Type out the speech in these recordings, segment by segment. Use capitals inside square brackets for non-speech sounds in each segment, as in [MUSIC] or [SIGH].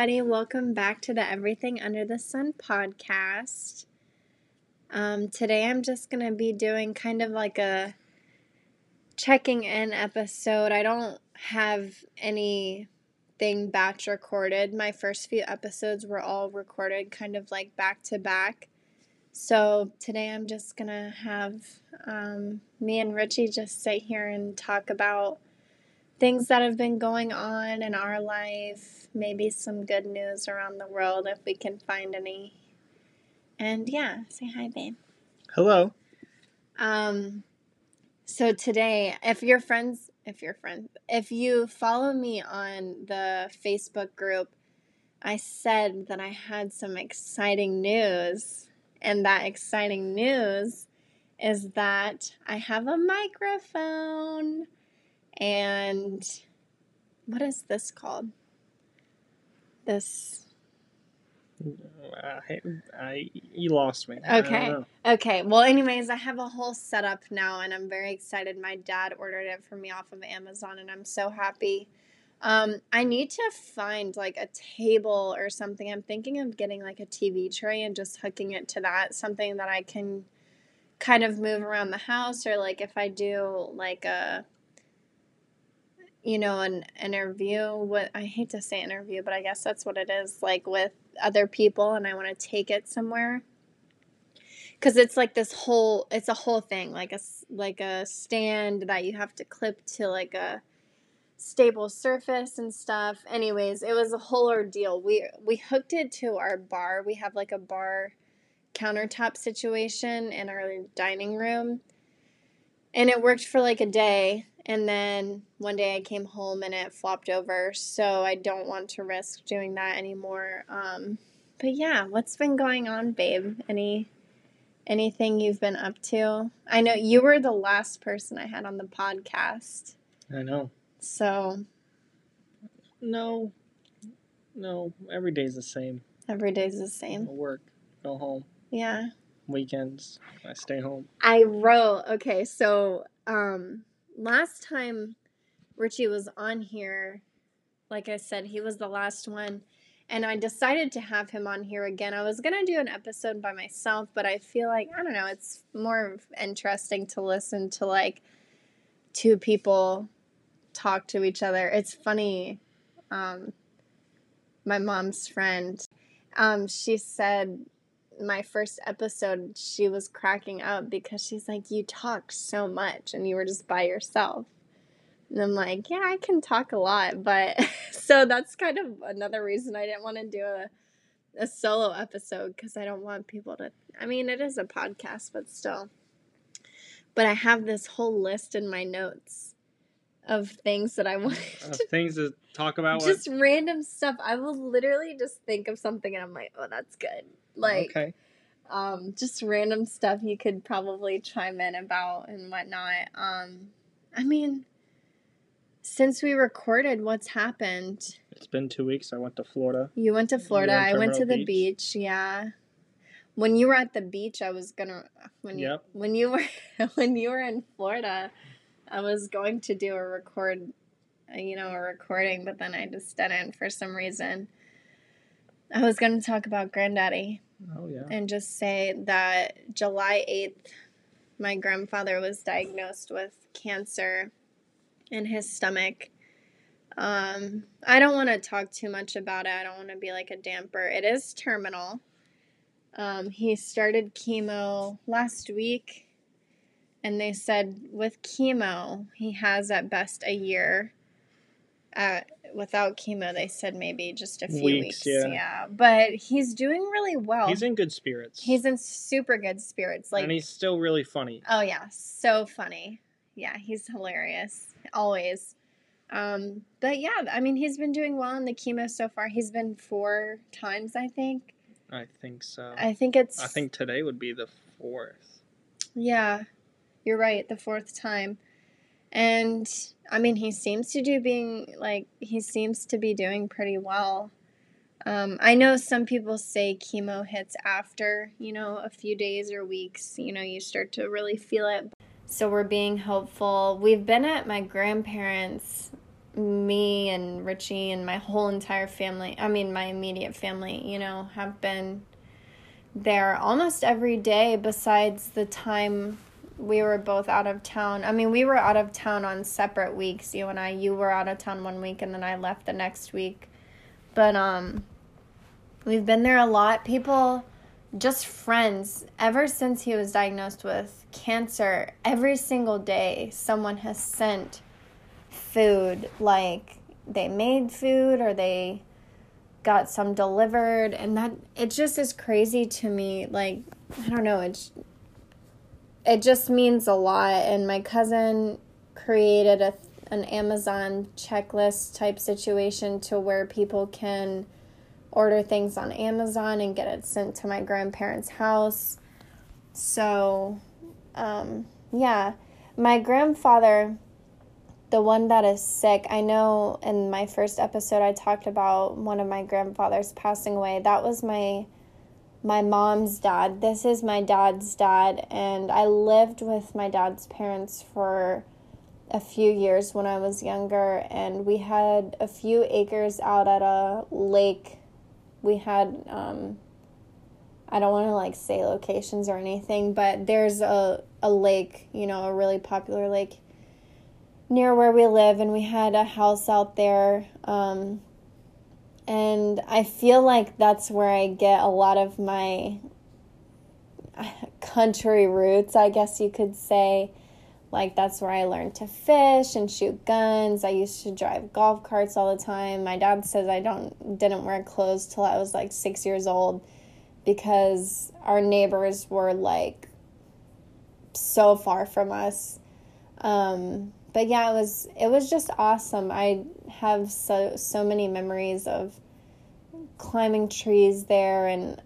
Everybody, welcome back to the Everything Under the Sun podcast. Um, today I'm just going to be doing kind of like a checking in episode. I don't have anything batch recorded. My first few episodes were all recorded kind of like back to back. So today I'm just going to have um, me and Richie just sit here and talk about things that have been going on in our life, maybe some good news around the world if we can find any. And yeah, say hi, babe. Hello. Um, so today, if your friends, if your friends, if you follow me on the Facebook group, I said that I had some exciting news. And that exciting news is that I have a microphone. And what is this called? This. I, I you lost me. Okay. Okay. Well, anyways, I have a whole setup now and I'm very excited. My dad ordered it for me off of Amazon and I'm so happy. Um, I need to find like a table or something. I'm thinking of getting like a TV tray and just hooking it to that, something that I can kind of move around the house or like if I do like a you know an interview what I hate to say interview, but I guess that's what it is like with other people and I want to take it somewhere. Because it's like this whole it's a whole thing like a, like a stand that you have to clip to like a stable surface and stuff. Anyways it was a whole ordeal. We we hooked it to our bar. We have like a bar countertop situation in our dining room and it worked for like a day and then one day i came home and it flopped over so i don't want to risk doing that anymore um but yeah what's been going on babe any anything you've been up to i know you were the last person i had on the podcast I know. so No. No. Every day's the same. every day's the same work, go home. yeah Weekends, I stay home. I wrote okay, so um last time Richie was on here, like I said, he was the last one. And I decided to have him on here again. I was gonna do an episode by myself, but I feel like I don't know, it's more interesting to listen to like two people talk to each other. It's funny. Um my mom's friend, um, she said my first episode, she was cracking up because she's like, You talk so much and you were just by yourself. And I'm like, Yeah, I can talk a lot. But [LAUGHS] so that's kind of another reason I didn't want to do a, a solo episode because I don't want people to. I mean, it is a podcast, but still. But I have this whole list in my notes of things that I [LAUGHS] want Uh, to things to talk about. just random stuff. I will literally just think of something and I'm like, oh, that's good. Like, okay. um, just random stuff you could probably chime in about and whatnot. Um, I mean, since we recorded, what's happened? It's been two weeks. I went to Florida. You went to Florida. went I went to the Beach? beach. Yeah. When you were at the beach, I was gonna when you Yep. when you were [LAUGHS] when you were in Florida, I was going to do a record, you know, a recording, but then I just didn't for some reason. I was going to talk about granddaddy Oh yeah. and just say that July 8th, my grandfather was diagnosed with cancer in his stomach. Um, I don't want to talk too much about it. I don't want to be like a damper. It is terminal. Um, he started chemo last week, and they said with chemo, he has at best a year. Uh, without chemo, they said maybe just a few Weeks, weeks. yeah. But he's doing really well. He's in good spirits. He's in super good spirits. Like, and he's still really funny. oh yeah, so funny. Yeah, he's hilarious always. Um, but yeah, I mean, he's been doing well in the chemo so far. He's been four times, I think. I think so. I think it's. I think today would be the fourth. Yeah, you're right. The fourth time, and I mean, he seems to do being like he seems to be doing pretty well. Um, I know some people say chemo hits after, you know, a few days or weeks, you know, you start to really feel it. So we're being hopeful. We've been at my grandparents' me and Richie and my whole entire family, I mean, my immediate family, you know, have been there almost every day besides the time we were both out of town. I mean, we were out of town on separate weeks, you and I. You were out of town one week and then I left the next week. But um we've been there a lot. People just friends ever since he was diagnosed with cancer, every single day someone has sent food like they made food or they got some delivered and that it just is crazy to me like i don't know it's it just means a lot. And my cousin created a an amazon checklist type situation to where people can order things on amazon and get it sent to my grandparents house. So um yeah. My grandfather the one that is sick, I know in my first episode I talked about one of my grandfathers passing away. That was my my mom's dad. This is my dad's dad and I lived with my dad's parents for a few years when I was younger and we had a few acres out at a lake. We had um I don't want to like say locations or anything, but there's a a lake, you know, a really popular lake near where we live, and we had a house out there. Um, and I feel like that's where I get a lot of my [LAUGHS] country roots, I guess you could say. Like that's where I learned to fish and shoot guns. I used to drive golf carts all the time. My dad says I don't didn't wear clothes till I was like 6 years old because our neighbors were like so far from us. Um, but yeah, it was it was just awesome. I have so so many memories of climbing trees there and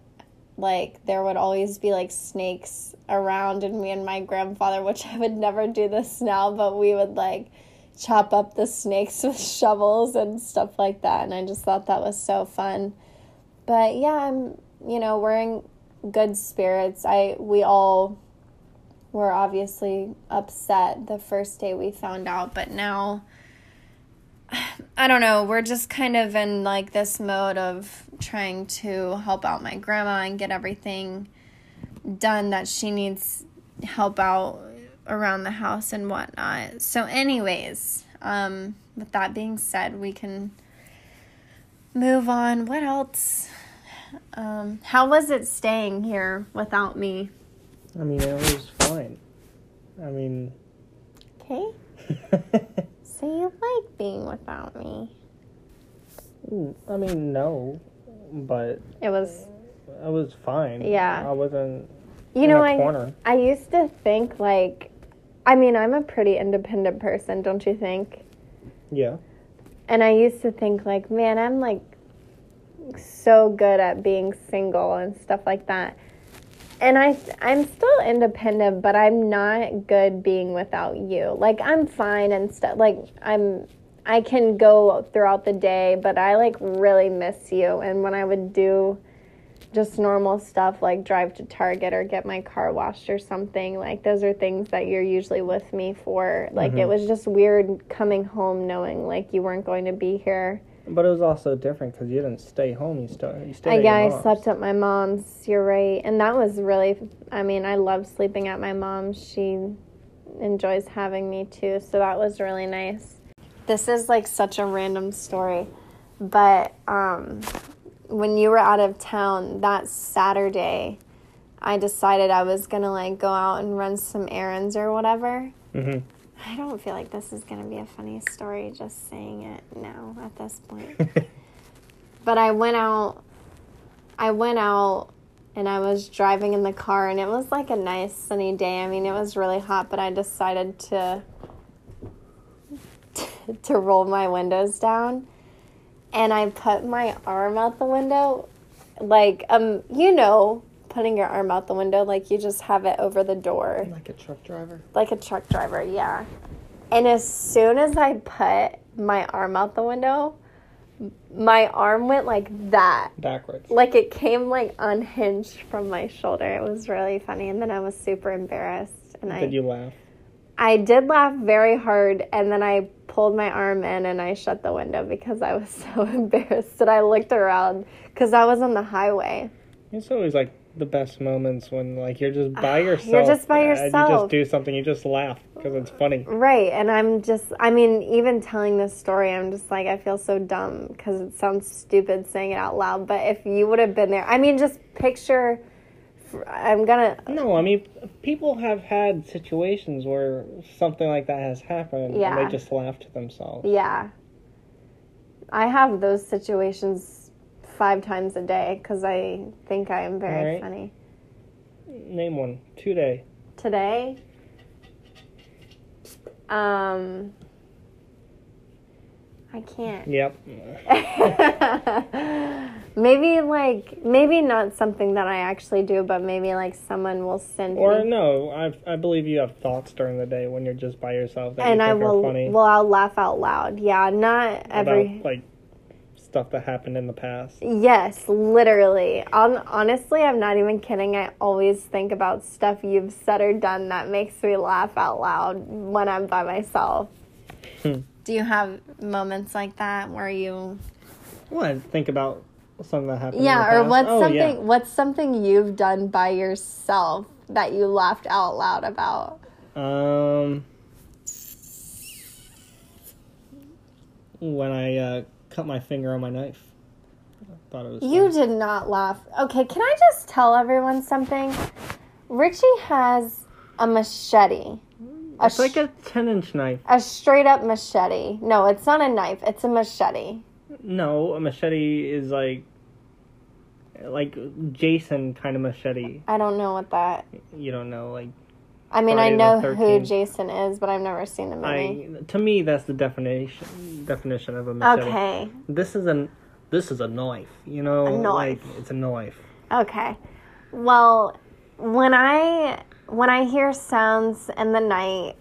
like there would always be like snakes around and me and my grandfather which I would never do this now but we would like chop up the snakes [LAUGHS] with shovels and stuff like that and I just thought that was so fun. But yeah, I'm you know, we're in good spirits. I we all were obviously upset the first day we found out, but now [SIGHS] I don't know, we're just kind of in like this mode of trying to help out my grandma and get everything done that she needs help out around the house and whatnot. So, anyways, um, with that being said, we can move on. What else? Um, how was it staying here without me? I mean, it was fine. I mean, Okay. [LAUGHS] So you like being without me? I mean, no, but It was it was fine. Yeah. I wasn't you know I corner. I used to think like I mean, I'm a pretty independent person, don't you think? Yeah. And I used to think like, man, I'm like so good at being single and stuff like that. And I I'm still independent, but I'm not good being without you. Like I'm fine and stuff. Like I'm I can go throughout the day, but I like really miss you. And when I would do just normal stuff like drive to Target or get my car washed or something, like those are things that you're usually with me for. Like it Mhm. was just weird coming home knowing like you weren't going to be here. But it was also different because you didn't stay home. You st- you stayed. I, at yeah, your I slept at my mom's. You're right, and that was really. I mean, I love sleeping at my mom's. She enjoys having me too, so that was really nice. This is like such a random story, but um, when you were out of town that Saturday, I decided I was gonna like go out and run some errands or whatever. Mhm. I don't feel like this is gonna be a funny story just saying it now at this point [LAUGHS] but I went out I went out and I was driving in the car and it was like a nice sunny day. I mean, it was really hot, but I decided to [LAUGHS] to roll my windows down and I put my arm out the window like um you know, putting your arm out the window like you just have it over the door like a truck driver. like a truck driver, yeah. And as soon as I put my arm out the window, my arm went like that. Backwards. Like it came like unhinged from my shoulder. It was really funny. And then I was super embarrassed. And I Did you laugh? I did laugh very hard, and then I pulled my arm in and I shut the window because I was [LAUGHS] so embarrassed that I looked around because I was on the highway. It's always like the best moments when like you're just by ah, yourself. You're just by and you just do something. You just laugh because it's funny. Right, and I'm just, I mean, even telling this story, I'm just like, I feel so dumb because it sounds stupid saying it out loud. But if you would have been there, I mean, just picture, I'm gonna, No, I mean people have had situations where something like that has happened and they just laugh to themselves. yeah. I have those situations five times a day because I think I am very Alright. funny. Name one today. Today, um, I can't. Yep. [LAUGHS] maybe like maybe not something that I actually do, but maybe like someone will send Or me, no, I I believe you have thoughts during the day when you're just by yourself that and I will. Well, I'll laugh out loud. Yeah, not every. about like stuff that happened in the past. Yes, literally. On honestly, I'm not even kidding. I always think about stuff you've said or done that makes me laugh out loud when I'm by myself. Hmm. Do you have moments like that where you What? Think about something that happened. in Yeah, the or what's Oh, something yeah. what's something you've done by yourself that you laughed out loud about? Um, when I uh, cut my finger on my knife, I thought it was. You funny. did not laugh. Okay, can I just tell everyone something? Richie has a machete. A, It's like a ten-inch knife. a straight up machete. No, it's not a knife. It's a machete. No, a machete is like, like Jason kind of machete. I don't know what that. You don't know, like I mean, Friday I know who Jason is, but I've never seen the movie. I. To me, that's the definition definition of a machete. okay. This is an. This is a knife. You know, A knife. like it's a knife. Okay. Well, when I when I hear sounds in the night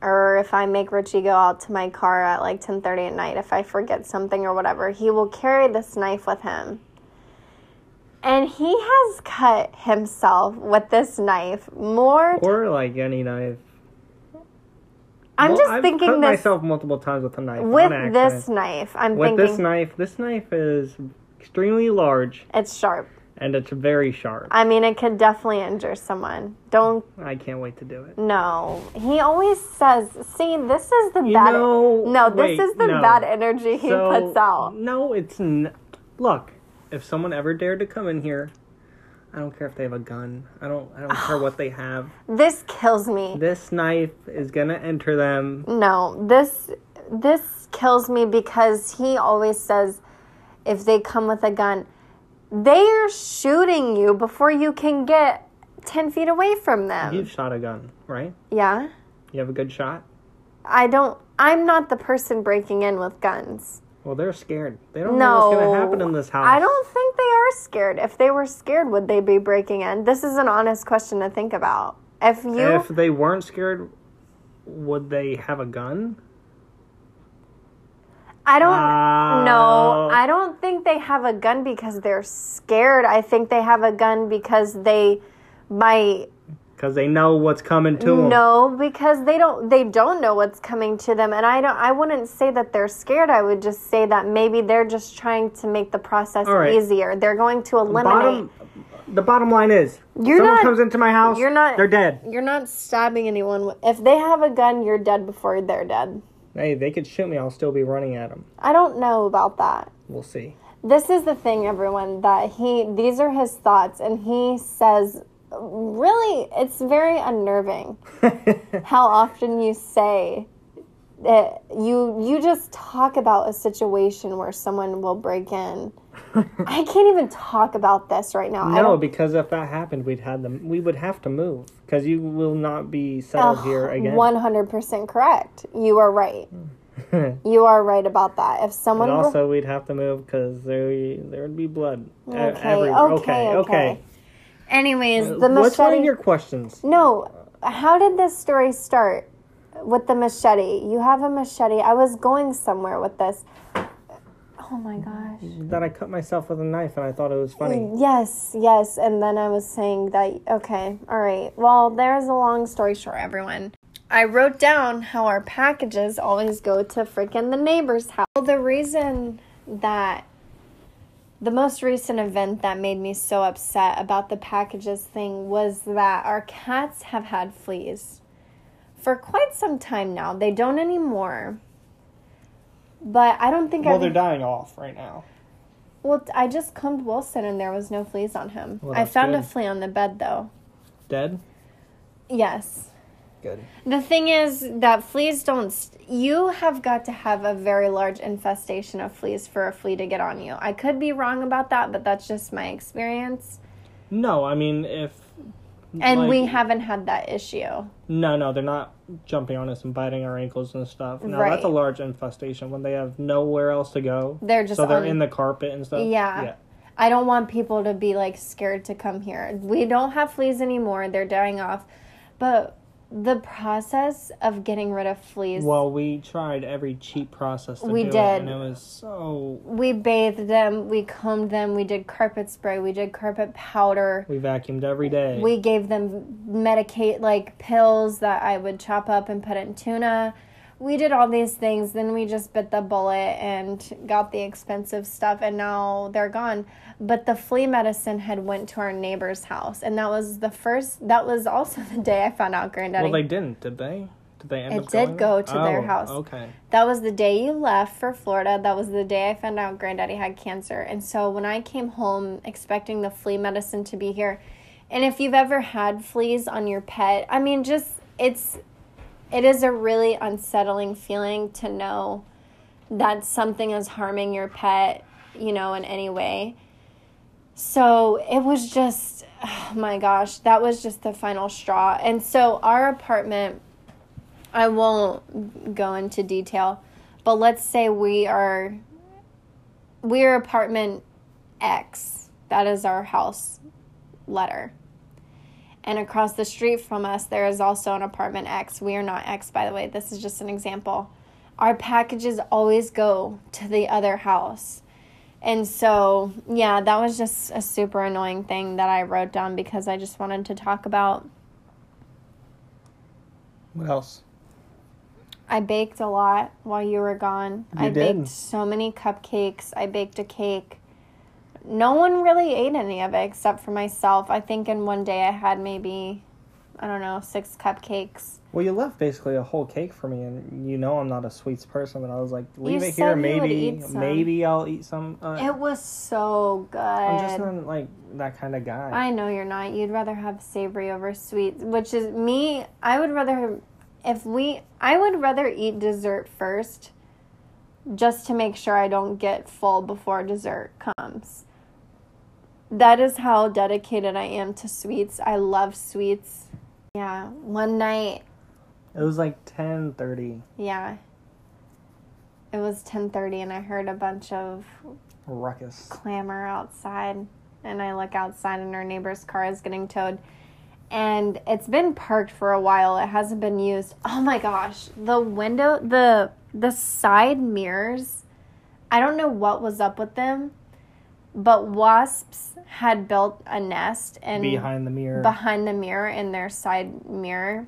or if I make Richie go out to my car at like 10:30 at night if I forget something or whatever, he will carry this knife with him. And he has cut himself with this knife more. Or like any knife. I'm Well, just I've thinking cut this myself multiple times with a knife. with this knife. I'm with thinking this knife, this knife is extremely large it's sharp. and it's very sharp. I mean, it could definitely injure someone. Don't I can't wait to do it. No, he always says, "See, this is the You bad." know- no, this wait, is the no. bad energy he So, puts out. No, it's n- look. If someone ever dared to come in here, I don't care if they have a gun. I don't. I don't care oh. what they have. This kills me. This knife is gonna enter them. No, this this kills me because he always says, if they come with a gun, they are shooting you before you can get ten feet away from them. You've shot a gun, right? yeah, You have a good shot. I don't. I'm not the person breaking in with guns. Well, they're scared. They don't know what's gonna happen in this house. I don't think they are scared. If they were scared, would they be breaking in? This is an honest question to think about. If you, If they weren't scared, would they have a gun? I don't Uh, know. I don't think they have a gun because they're scared. I think they have a gun because they might Because they know what's coming to them. no because they don't they don't know what's coming to them and I don't I wouldn't say that they're scared. I would just say that maybe they're just trying to make the process right. easier. They're going to eliminate Bottom, the bottom line is, You're someone not- comes into my house, you're not- they're dead. You're not stabbing anyone. If they have a gun, you're dead before they're dead. Hey, they could shoot me. I'll still be running at them. I don't know about that. We'll see. This is the thing, everyone, that he, these are his thoughts, and he says, really, it's very unnerving [LAUGHS] how often you say that you, you just talk about a situation where someone will break in. [LAUGHS] I can't even talk about this right now. I no, because if that happened, we'd had them. We would have to move because you will not be settled here again. 100% correct. You are right. [LAUGHS] You are right about that. If someone and were- also, we'd have to move because there there would be blood. Okay, everywhere. okay, okay, okay. Anyways, the machete. What's one of your questions? No, how did this story start with the machete? You have a machete. I was going somewhere with this. Oh my gosh. That I cut myself with a knife and I thought it was funny. Yes, yes. And then I was saying that, okay, all right. Well, there's a long story short, everyone. I wrote down how our packages always go to freaking the neighbor's house. Well, the reason that the most recent event that made me so upset about the packages thing was that our cats have had fleas for quite some time now. They don't anymore. But I don't think Well, I've they're dying off right now. Well, I just combed Wilson and there was no fleas on him. Well, I found a flea on the bed though. Dead. Yes. Good. The thing is that fleas don't. St- you have got to have a very large infestation of fleas for a flea to get on you. I could be wrong about that, but that's just my experience. No, I mean if. And like- we haven't had that issue. No, no, they're not jumping on us and biting our ankles and stuff. No, Right. that's a large infestation when they have nowhere else to go. They're just so they're on- in the carpet and stuff. Yeah. Yeah. I don't want people to be like scared to come here. We don't have fleas anymore. They're dying off. But the process of getting rid of fleas Well, we tried every cheap process to We do did. it, and it was so. we bathed them, we combed them, we did carpet spray, we did carpet powder. We vacuumed every day. We gave them medicate like pills that I would chop up and put in tuna. We did all these things, then we just bit the bullet and got the expensive stuff and now they're gone. But the flea medicine had went to our neighbor's house and that was the first that was also [LAUGHS] the day I found out granddaddy. well, they didn't, did they? Did they end It up did go there? to their Oh, house. Okay. That was the day you left for Florida. That was the day I found out granddaddy had cancer. And so when I came home expecting the flea medicine to be here, and if you've ever had fleas on your pet, I mean just it's it is a really unsettling feeling to know that something is harming your pet, you know, in any way. So it was just, oh [SIGHS] my gosh, that was just the final straw. And so our apartment, I won't go into detail, but let's say we are, we are apartment X. That is our house letter. And across the street from us, there is also an apartment X. We are not X, by the way. This is just an example. Our packages always go to the other house. And so, yeah, that was just a super annoying thing that I wrote down because I just wanted to talk about. What else? I baked a lot while you were gone. You I did. baked so many cupcakes. I baked a cake. No one really ate any of it except for myself. I think in one day I had maybe, I don't know, six cupcakes. Well, you left basically a whole cake for me, and you know I'm not a sweets person, but I was like, leave You it here. Maybe, maybe I'll eat some. Uh, It was so good. I'm just not like that kind of guy. I know you're not. You'd rather have savory over sweet, which is me. I would rather, if we, I would rather eat dessert first, just to make sure I don't get full before dessert comes. That is how dedicated I am to sweets. I love sweets. Yeah, one night, It was like ten thirty. yeah. It was 10:30 and I heard a bunch of Ruckus. clamor outside and I look outside and our neighbor's car is getting towed and it's been parked for a while it hasn't been used oh my gosh the window the the side mirrors I don't know what was up with them but wasps had built a nest and behind the mirror. behind the mirror in their side mirror.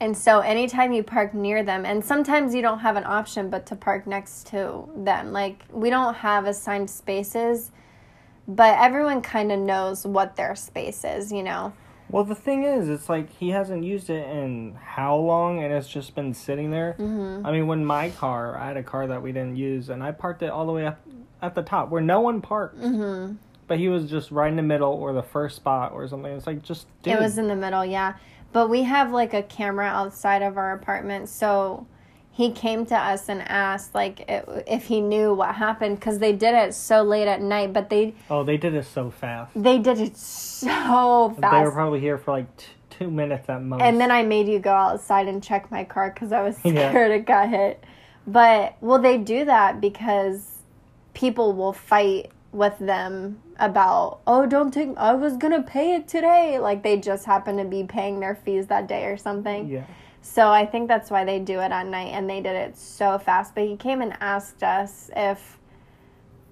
And so anytime you park near them, and sometimes you don't have an option but to park next to them. Like we don't have assigned spaces, but everyone kind of knows what their space is, you know. Well, the thing is, it's like he hasn't used it in how long, and it's just been sitting there. Mm-hmm. I mean, when my car, I had a car that we didn't use, and I parked it all the way up at the top where no one parked. Mhm. But he was just right in the middle or the first spot or something. It's like just dude. It was in the middle, yeah. But we have like a camera outside of our apartment, so he came to us and asked like if he knew what happened because they did it so late at night, but they oh, they did it so fast. they did it so fast They were probably here for like t- two minutes at most. And then I made you go outside and check my car because I was [LAUGHS] Yeah. scared it got hit. But well, they do that because people will fight with them about oh don't take I was gonna pay it today like they just happen to be paying their fees that day or something. yeah. So I think that's why they do it at night and they did it so fast. But he came and asked us if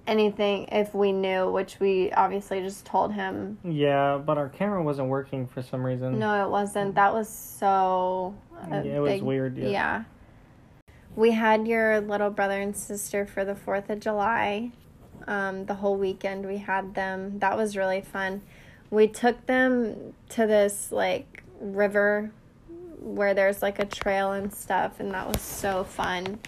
anything if we knew, which we obviously just told him. Yeah, but our camera wasn't working for some reason. No, it wasn't. That was so. Uh, yeah, it was weird, yeah. yeah. We had your little brother and sister for the 4th of July. Um, the whole weekend we had them. That was really fun. We took them to this like river where there's like a trail and stuff, and that was so fun.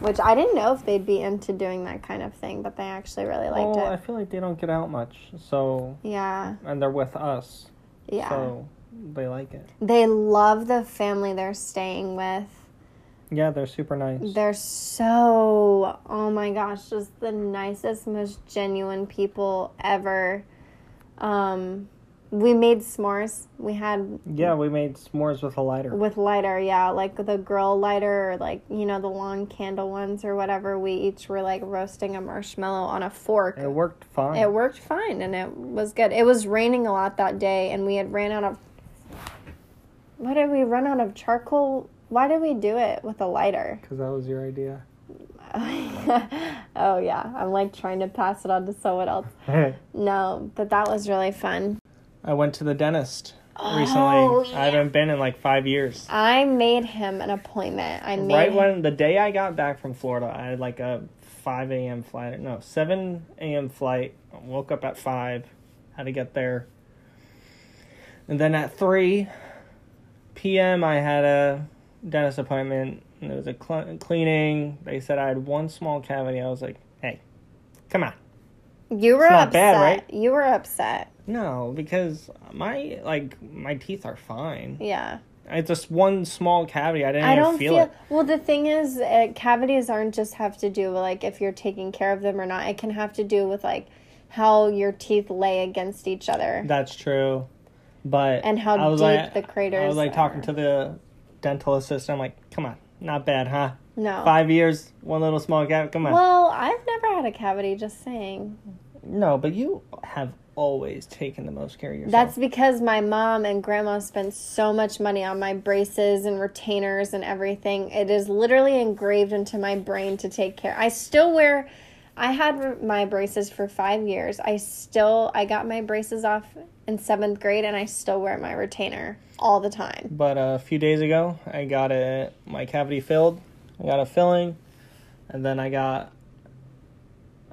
Which I didn't know if they'd be into doing that kind of thing, but they actually really liked it. well, it. I feel like they don't get out much, so Yeah, and they're with us, yeah. so they like it. They love the family they're staying with. Yeah, they're super nice. They're so, oh my gosh, just the nicest, most genuine people ever. Um, we made s'mores. We had Yeah, we made s'mores with a lighter. with lighter, yeah, like the grill lighter or like, you know, the long candle ones or whatever. We each were like roasting a marshmallow on a fork. It worked fine. It worked fine and it was good. It was raining a lot that day and we had ran out of What did we run out of charcoal? Why did we do it with a lighter? [LAUGHS] Because that was your idea. oh yeah, I'm like trying to pass it on to someone else. [LAUGHS] No, but that was really fun. I went to the dentist Oh, recently. yeah. I haven't been in like five years. I made him an appointment. I made Right when the day I got back from Florida, I had like a 5 a.m. flight. No, 7 a.m. flight. Woke up at 5. Had to get there. And then at 3 p.m., I had a dentist appointment. And there was a cl- cleaning. They said I had one small cavity. I was like, hey, come on. you were upset. bad, right? You were upset. No, because my like my teeth are fine. Yeah. It's just one small cavity. I didn't I even don't feel, feel, it. well. The thing is, uh, cavities aren't just have to do with like if you're taking care of them or not. It can have to do with like how your teeth lay against each other. That's true, but And how deep like, the craters I was like talking to the dental assistant. I'm like, come on, not bad, huh? No. Five years, one little small cavity. Come on. Well, I've never had a cavity. Just saying. no, but you have always taken the most care of yourself. That's because my mom and grandma spent so much money on my braces and retainers and everything. It is literally engraved into my brain to take care. I still wear I had my braces for 5 years. I still I got my braces off in 7th grade and I still wear my retainer all the time. But a few days ago, I got a my cavity filled. I got a filling, and then I got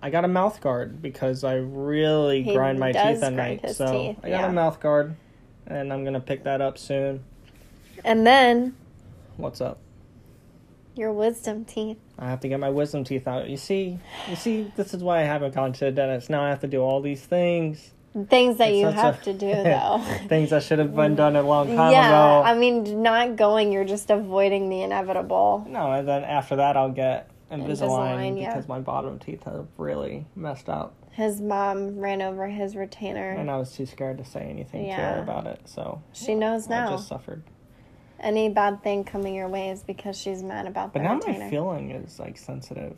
I got a mouth guard because I really He grind my teeth at night. So teeth, I got yeah. a mouth guard, and I'm gonna pick that up soon. And then What's up? Your wisdom teeth. I have to get my wisdom teeth out. You see, you see, this is why I haven't gone to the dentist. Now I have to do all these things, Things that It's you have a- to do [LAUGHS] though. things that should have been done a long time yeah, ago. I mean, not going, you're just avoiding the inevitable. No, and then after that, I'll get Invisalign, Invisalign, yeah. because my bottom teeth have really messed up, His mom ran over his retainer. and I was too scared to say anything to her about it. So She knows now. I just suffered. Any bad thing coming your way is because she's mad about the But now retainer. my feeling is like sensitive.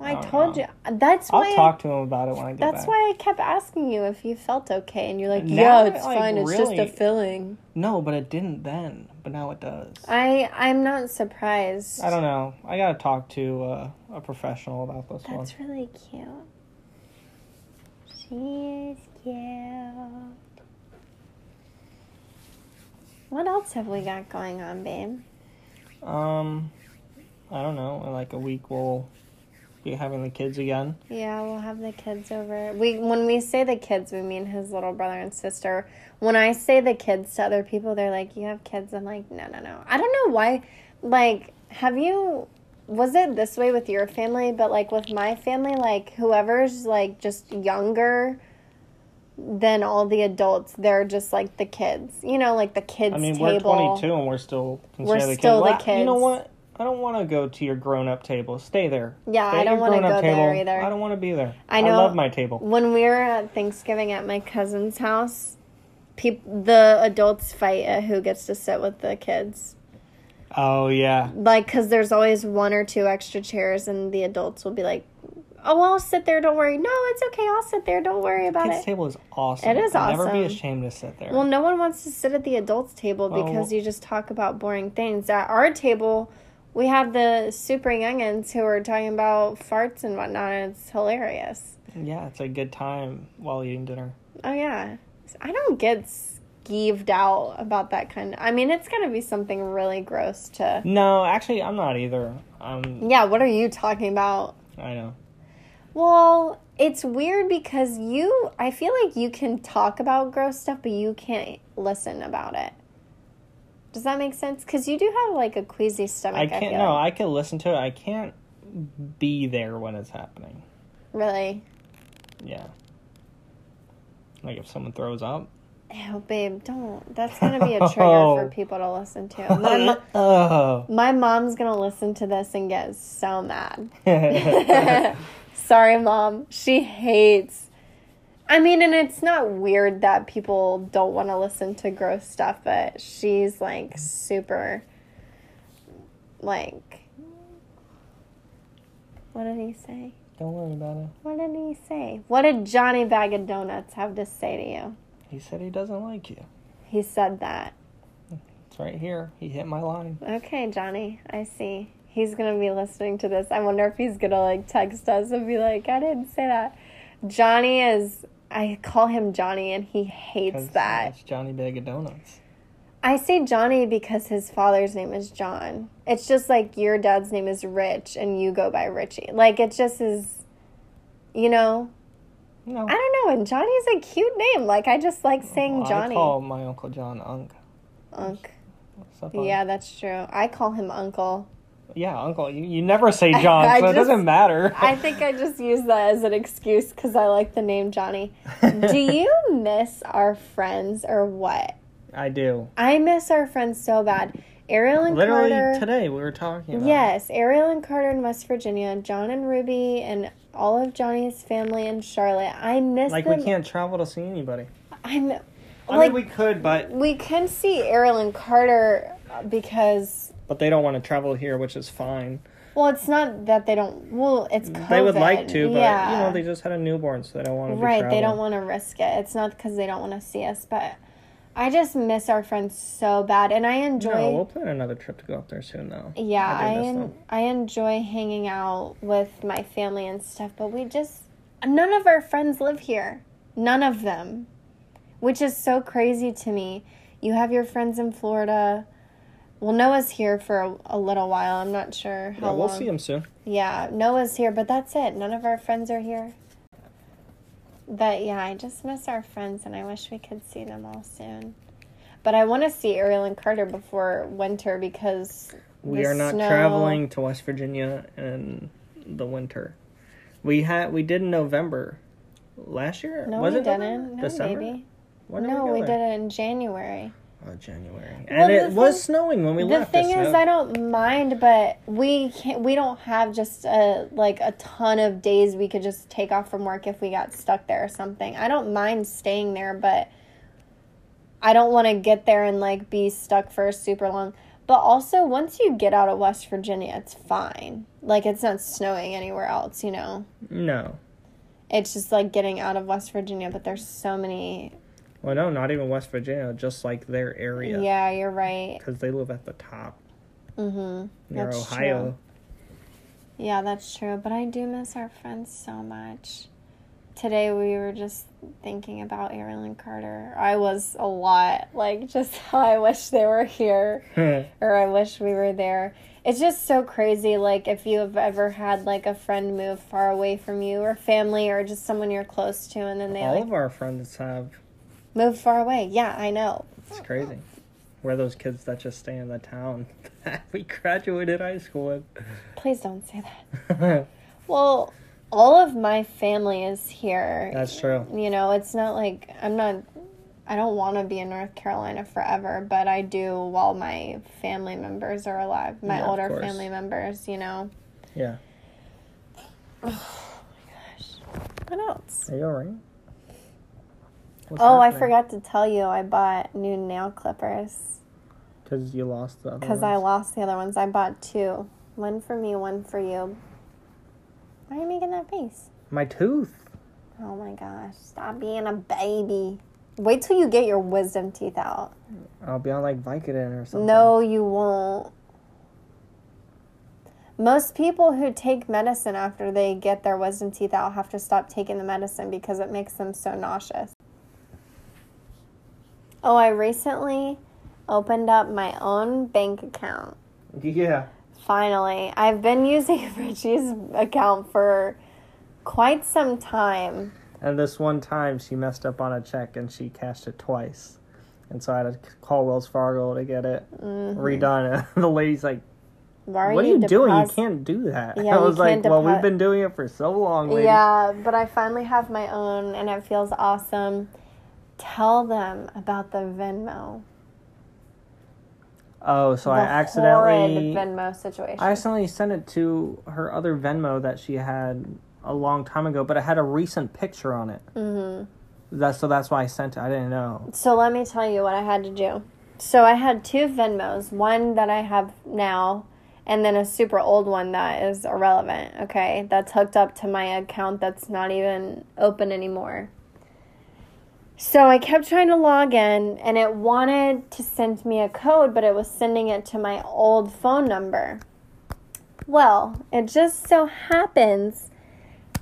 I don't told know. you. That's why I'll why. talk to him about it when I get back. that's back. why I kept asking you if you felt okay, and you're like, Now "Yeah, I, it's like, fine. It's just a filling." No, but it didn't then. But now it does. I I'm not surprised. I don't know. I gotta talk to uh, a professional about this one. That's really cute. She is cute. What else have we got going on, babe? Um, I don't know. In like a week, we'll be having the kids again. Yeah, we'll have the kids over. We when we say the kids, we mean his little brother and sister. When I say the kids to other people, they're like, "You have kids." I'm like, "No, no, no." I don't know why. Like, have you? Was it this way with your family? But like with my family, like whoever's like just younger than all the adults, they're just like the kids. You know, like the kids I mean, table. we're 22 and we're still considered the still kids. the Well, You know what? I don't want to go to your grown-up table. Stay there. Yeah, Stay I don't wanna grown-up go there table. either. I don't want to be there. I know- I love my table. When we were at Thanksgiving at my cousin's house, peop- the adults fight at who gets to sit with the kids. Oh yeah. Like, because there's always one or two extra chairs, and the adults will be like, oh, I'll sit there, don't worry. No, it's okay, I'll sit there, don't worry about Kids it. table is awesome. It is awesome. Never be ashamed to sit there. Well, no one wants to sit at the adults' table Well- because you just talk about boring things. At our table, we have the super youngins who are talking about farts and whatnot, and it's hilarious. Yeah, it's a good time while eating dinner. Oh yeah. I don't get skeeved out about that kind of I mean it's gotta be something really gross to No, actually, I'm not either. Um, Yeah, what are you talking about? I know. Well, it's weird because you I feel like you can talk about gross stuff but you can't listen about it. Does that make sense? Because you do have like a queasy stomach. I I, can't. feel No, like. I can listen to it. I can't be there when it's happening. really. Yeah. Like if someone throws up. Oh, babe, don't. That's gonna be a [LAUGHS] trigger for oh. people to listen to. [LAUGHS] My, mo- oh. my mom's gonna listen to this and get so mad. [LAUGHS] Sorry, mom. She hates. I mean, and it's not weird that people don't want to listen to gross stuff, but she's like super. Like. What did he say? Don't worry about it. What did he say? What did Johnny Bag of Donuts have to say to you? He said he doesn't like you. He said that. It's right here. He hit my line. Okay, Johnny, I see. He's gonna be listening to this. I wonder if he's gonna like text us and be like, I didn't say that. Johnny is, I call him Johnny and he hates that. It's Johnny Bag of Donuts. I say Johnny because his father's name is John. It's just like your dad's name is Rich and you go by Richie. Like, it just is, you know? No. I don't know. And Johnny's a cute name. Like, I just like saying Well, Johnny. I call my Uncle John Unc. Unc. Up, Unc? Yeah, that's true. I call him Uncle. Yeah, Uncle. You, you never say [LAUGHS] John, I so it doesn't matter. [LAUGHS] I think I just use that as an excuse because I like the name Johnny. [LAUGHS] Do you miss our friends or what? I do. I miss our friends so bad. Ariel and Carter. Literally Carter. today we were talking about. Yes, Ariel and Carter in West Virginia, John and Ruby, and all of Johnny's family in Charlotte. I miss Like them. we can't travel to see anybody. I'm I like mean, we could, but we can see Ariel and Carter because but they don't want to travel here, which is fine. well, it's not that they don't. Well, it's COVID. They would like to, but yeah. you know, they just had a newborn, so they don't want to. right they don't want to risk it it's not because they don't want to see us but i just miss our friends so bad and i enjoy No, we'll plan another trip to go up there soon, though. yeah I I, en- I enjoy hanging out with my family and stuff but we just none of our friends live here none of them which is so crazy to me you have your friends in florida well noah's here for a, a little while i'm not sure how Yeah, we'll long see him soon. yeah, Noah's here, but that's it. None of our friends are here. But yeah, I just miss our friends and I wish we could see them all soon. But I want to see Ariel and Carter before winter because We are not snow- traveling to West Virginia in the winter. We had we did in November last year. No, was we it didn't. November? No, December? When no, we, we did it in January. Oh, January, and the it was thing- snowing when we the left. The thing is. I don't mind, but we can't. We don't have just a like a ton of days we could just take off from work if we got stuck there or something. I don't mind staying there, but I don't want to get there and like be stuck for a super long. But also, once you get out of West Virginia, it's fine. Like it's not snowing anywhere else, you know. no. It's just like getting out of West Virginia, but there's so many. Well, no, not even West Virginia. Just like their area, Yeah, you're right. because they live at the top Mm Mhm. near That's Ohio. true. Yeah, that's true. But I do miss our friends so much. Today we were just thinking about and Carter. I was a lot. Like, [LAUGHS] just how I wish they were here [LAUGHS] or I wish we were there. It's just so crazy. Like, if you have ever had like a friend move far away from you or family or just someone you're close to and then they All like of our friends have. Move far away. Yeah, I know. It's crazy. We're those kids that just stay in the town [LAUGHS] that we graduated high school with. Please don't say that. [LAUGHS] Well, all of my family is here. That's true. you know, it's not like I'm not I don't want to be in North Carolina forever, but I do while my family members are alive. My Yeah, older family members, you know. Yeah. [SIGHS] Oh my gosh. What else? Are you alright? Oh, I forgot to tell you I bought new nail clippers Because you lost the cuz I lost the other ones. I bought two. One for me, one for you. Why are you making that face? My tooth. Oh my gosh, stop being a baby. Wait till you get your wisdom teeth out. I'll be on like Vicodin or something. No, you won't. Most people who take medicine after they get their wisdom teeth out have to stop taking the medicine because it makes them so nauseous. Oh, I recently opened up my own bank account. Yeah. Finally, I've been using [LAUGHS] Richie's account for quite some time. And this one time she messed up on a check and she cashed it twice. And so I had to call Wells Fargo to get it Mm-hmm. redone. [LAUGHS] And the lady's like, Why are What are you doing? You can't do that. Yeah, [LAUGHS] I was like, can't Well, depo- we've been doing it for so long, lady. Yeah, but I finally have my own and it feels awesome. Tell them about the Venmo. Oh, so I accidentally. Venmo situation. I accidentally sent it to her other Venmo that she had a long time ago, but it had a recent picture on it. hmm That's so that's why I sent it. I didn't know. So let me tell you what I had to do. So I had two Venmos, one that I have now, and then a super old one that is irrelevant. Okay, that's hooked up to my account that's not even open anymore. So I kept trying to log in, and it wanted to send me a code, but it was sending it to my old phone number. Well, it just so happens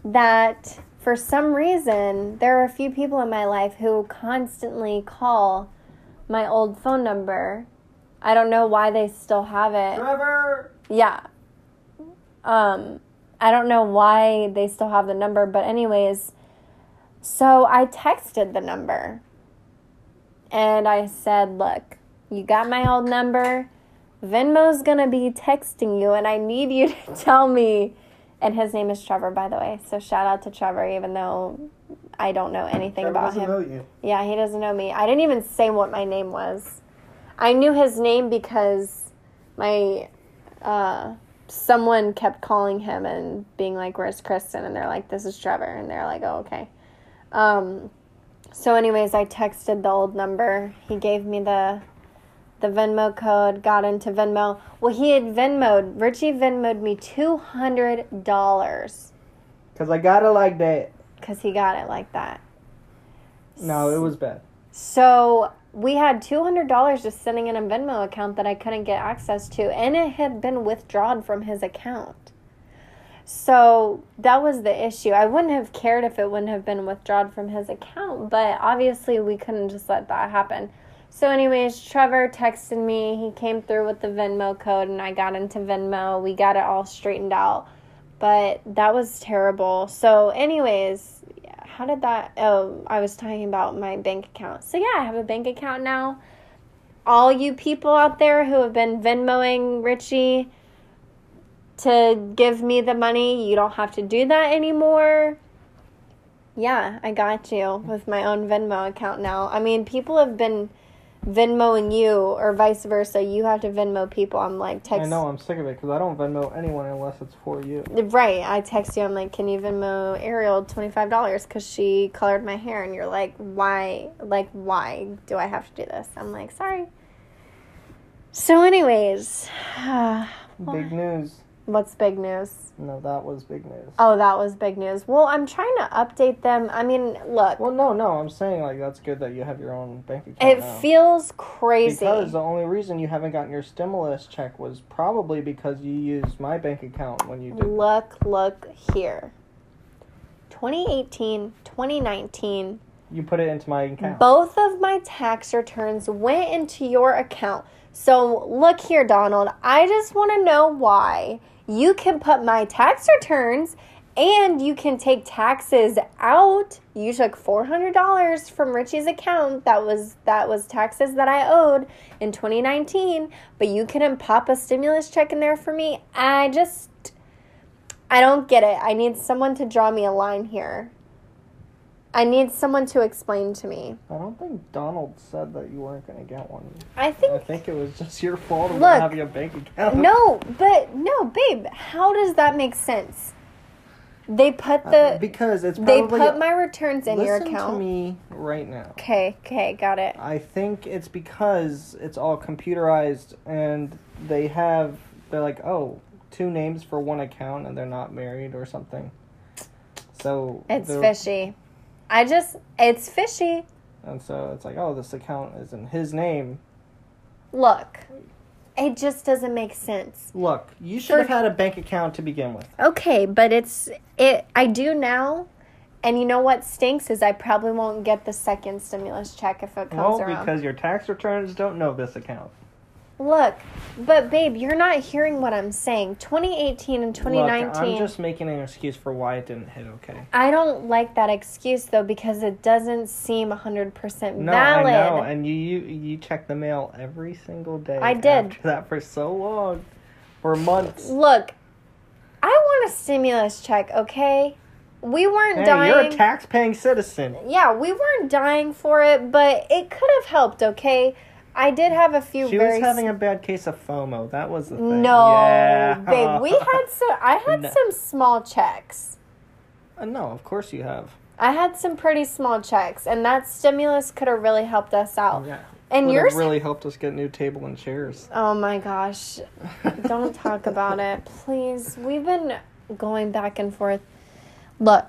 that for some reason there are a few people in my life who constantly call my old phone number. I don't know why they still have it. Trevor. Yeah. Um I don't know why they still have the number, but anyways, so I texted the number. And I said, "Look, you got my old number. Venmo's going to be texting you and I need you [LAUGHS] to tell me and his name is Trevor by the way. So shout out to Trevor even though I don't know anything Trevor about doesn't him. know you. Yeah, he doesn't know me. I didn't even say what my name was. I knew his name because my uh, someone kept calling him and being like, "Where's Kristen?" And they're like, "This is Trevor," and they're like, "Oh, okay." Um, so, anyways, I texted the old number. He gave me the the Venmo code. Got into Venmo. Well, he had Venmoed. Richie Venmoed me two hundred dollars Cause I got it like that. because he got it like that. No, it was bad. So we had two hundred dollars just sitting in a Venmo account that I couldn't get access to, and it had been withdrawn from his account. So that was the issue. I wouldn't have cared if it wouldn't have been withdrawn from his account, but obviously we couldn't just let that happen. So, anyways, Trevor texted me. He came through with the Venmo code, and I got into Venmo. We got it all straightened out, but that was terrible. So, anyways, how did that? Oh, I was talking about my bank account. So, yeah, I have a bank account now. All you people out there who have been Venmoing Richie to give me the money, you don't have to do that anymore. Yeah, I got you with my own Venmo account now. I mean, people have been Venmoing you, or vice versa. You have to Venmo people. I'm like, text. I know I'm sick of it because I don't Venmo anyone unless it's for you. Right. I text you. I'm like, can you Venmo Ariel twenty five dollars because she colored my hair? And you're like, why? Like, why do I have to do this? I'm like, sorry. So, anyways, [SIGHS] Big [SIGHS] news. What's big news? No, that was big news. Oh, that was big news. Well, I'm trying to update them. I mean, look, Well, no, no, I'm saying like that's good that you have your own bank account it now. feels crazy. Because the only reason you haven't gotten your stimulus check was probably because you used my bank account when you did. Look, look here. 2018, 2019, You put it into my account. both of my tax returns went into your account. So, look here, Donald. I just want to know why you can put my tax returns and you can take taxes out. You took $400 from Richie's account. That was that was taxes that I owed in 2019, but you couldn't pop a stimulus check in there for me. I just I don't get it. I need someone to draw me a line here. I need someone to explain to me. I don't think Donald said that you weren't going to get one. I think. I think it was just your fault of Look, not having a bank account. no, but no, babe. How does that make sense? They put Uh, the because it's they put my returns in your Listen account. to me right now. Okay, okay, got it. I think it's because it's all computerized and they have they're like, oh, two names for one account and they're not married or something. So It's fishy. I just it's fishy. And so it's like, oh, this account is in his name. Look. It just doesn't make sense. Look, you should have had a bank account to begin with. Okay, but it's it I do now. And you know what stinks is I probably won't get the second stimulus check if it comes Well, around. because your tax returns don't know this account. Look, but babe, you're not hearing what I'm saying. 2018 and 2019. Look, I'm just making an excuse for why it didn't hit. Okay. I don't like that excuse though because it doesn't seem 100% No, valid. I know, and you you you check the mail every single day. I did. After that for so long, for months. Look, I want a stimulus check, okay? We weren't Hey, dying. you're a tax-paying citizen. yeah, we weren't dying for it, but it could have helped, okay? I did have a few She was having a bad case of FOMO. That was the thing. No, yeah. babe, we [LAUGHS] had some I had No. some small checks. Uh, no, of course you have. I had some pretty small checks and that stimulus could have really helped us out. Yeah. And yours really helped us get new table and chairs. Oh my gosh. Don't talk about it, [LAUGHS] please. We've been going back and forth. Look.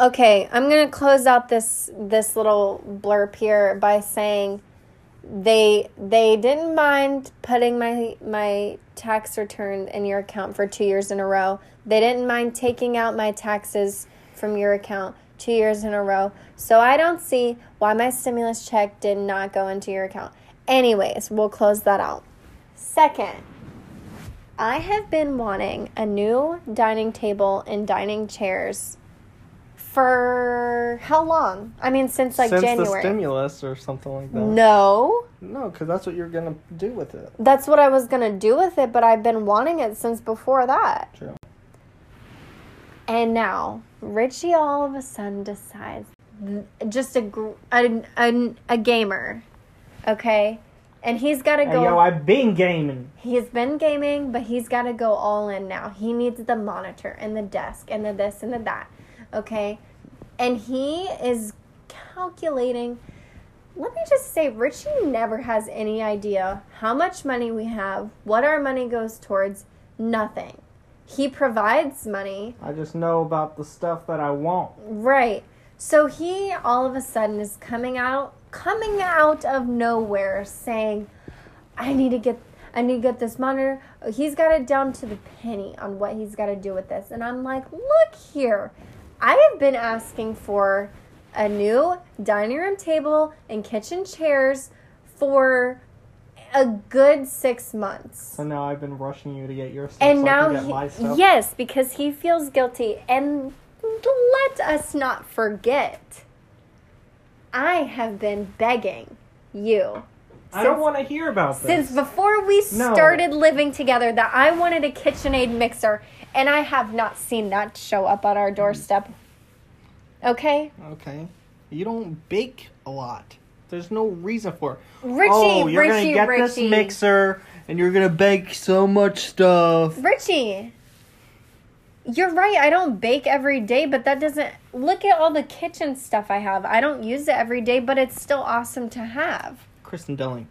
Okay, I'm going to close out this this little blurb here by saying they they didn't mind putting my my tax return in your account for 2 years in a row. They didn't mind taking out my taxes from your account 2 years in a row. So I don't see why my stimulus check did not go into your account. Anyways, we'll close that out. Second, I have been wanting a new dining table and dining chairs for how long? I mean, since like Since the January. stimulus or something like that. no, No, because that's what you're gonna do with it. that's what I was gonna do with it, but I've been wanting it since before that. True. And now Richie all of a sudden decides, just a a, a, a gamer, okay, and he's got to Hey, go. yo, I've been gaming. He's been gaming, but he's got to go all in now. He needs the monitor and the desk and the this and the that. Okay? And he is calculating. Let me just say, Richie never has any idea how much money we have, what our money goes towards, nothing. He provides money, I just know about the stuff that I want. Right. So he all of a sudden is coming out coming out of nowhere saying, I need to get I need to get this monitor. He's got it down to the penny on what he's got to do with this. And I'm like, look here. I have been asking for a new dining room table and kitchen chairs for a good six months. So now I've been rushing you to get your stuff And so now, he- my stuff. yes, because he feels guilty. And let us not forget, I have been begging you I don't want to hear about this. since before we No. started living together that I wanted a KitchenAid mixer, and I have not seen that show up on our doorstep. Okay, Okay. You don't bake a lot. There's no reason for it. Richie, oh, you're Richie, gonna get Richie, this mixer and you're gonna bake so much stuff. Richie. You're right. I don't bake every day, but that doesn't look at all the kitchen stuff I have. I don't use it every day, but it's still awesome to have. Kristen Delling.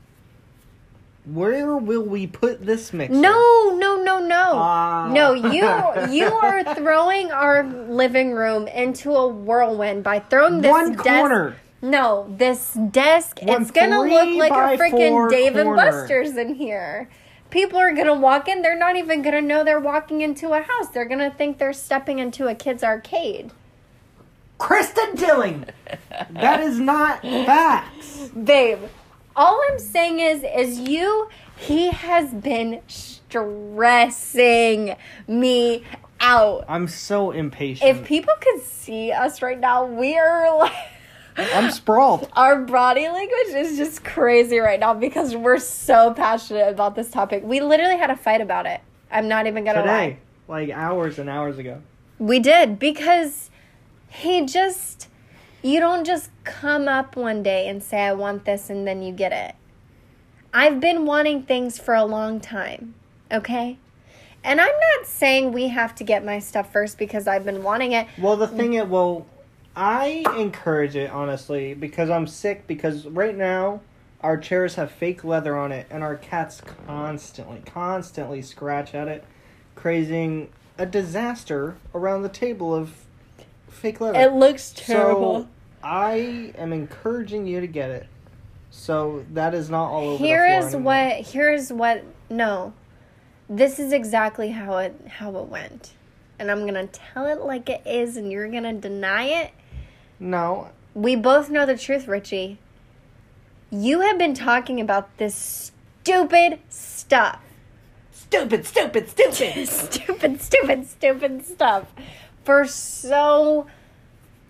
Where will we put this mixer? No, no, no, no. Ah. No, you [LAUGHS] you are throwing our living room into a whirlwind by throwing this One desk. corner. No, this desk One it's gonna look like a freaking Dave and. Buster's in here. People are gonna walk in, they're not even gonna know they're walking into a house. They're gonna think they're stepping into a kid's arcade. Kristen Dilling. that is not facts. Babe, all I'm saying is is you he has been stressing me out. I'm so impatient. If people could see us right now, we are like I'm sprawled. [LAUGHS] our body language is just crazy right now because we're so passionate about this topic. We literally had a fight about it. I'm not even gonna Today, lie. like hours and hours ago. We did because he just you don't just come up one day and say I want this and then you get it. I've been wanting things for a long time, okay? And I'm not saying we have to get my stuff first because I've been wanting it. Well, the thing is, well, I encourage it honestly because I'm sick. Because right now, our chairs have fake leather on it, and our cats constantly, constantly scratch at it, creating a disaster around the table of fake leather. It looks So I am encouraging you to get it, So that is not all over. Here the floor is anymore. what here's what no. This is exactly how it how it went. And I'm going to tell it like it is and you're going to deny it. No, We both know the truth, Richie. You have been talking about this stupid stuff. stupid, stupid, stupid. [LAUGHS] stupid, stupid, stupid stuff for so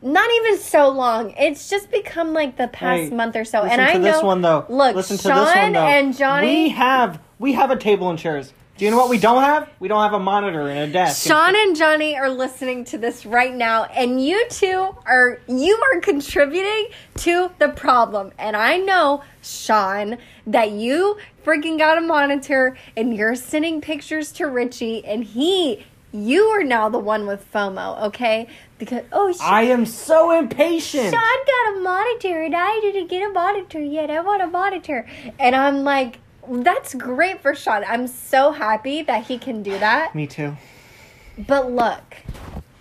not even so long. It's just become like the past Hey, month or so. And I to know this one though. Look, Listen to Sean this one though. and Johnny We have we have a table and chairs. Do you know what we don't have? We don't have a monitor and a desk. Sean and Johnny are listening to this right now, and you two are you are contributing to the problem. And I know, Sean, that you freaking got a monitor and you're sending pictures to Richie, and he you are now the one with FOMO, okay? Because oh Sean, I am so impatient. Sean got a monitor and I didn't get a monitor yet. I want a monitor. And I'm like, that's great for Sean. I'm so happy that he can do that. Me too. But look,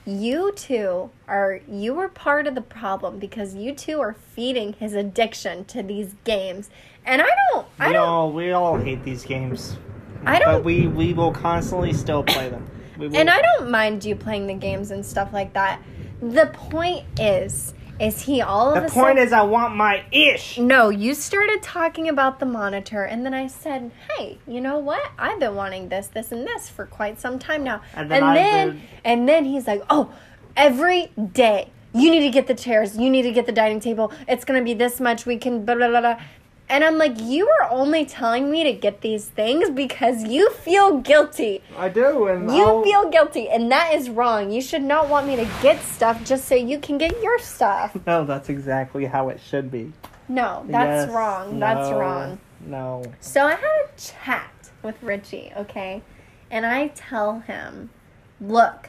you two are you were part of the problem because you two are feeding his addiction to these games. And I don't I we don't all we all hate these games. I don't But we we will constantly still play them. Will. and I don't mind you playing the games and stuff like that. The point is is he all of the a point sudden is, I want my ish. No, you started talking about the monitor, and then I said, "Hey, you know what? I've been wanting this, this, and this for quite some time now." And then I then, did- and then he's like, "Oh, every day you need to get the chairs, you need to get the dining table. It's gonna be this much. We can blah blah blah." blah. And I'm like, "You are only telling me to get these things because you feel guilty. I do, and You I'll- feel guilty, and that is wrong. You should not want me to get stuff just so you can get your stuff. [LAUGHS] No, that's exactly how it should be. No, that's Yes, wrong. That's wrong." No. So I had a chat with Richie, okay? And I tell him, look,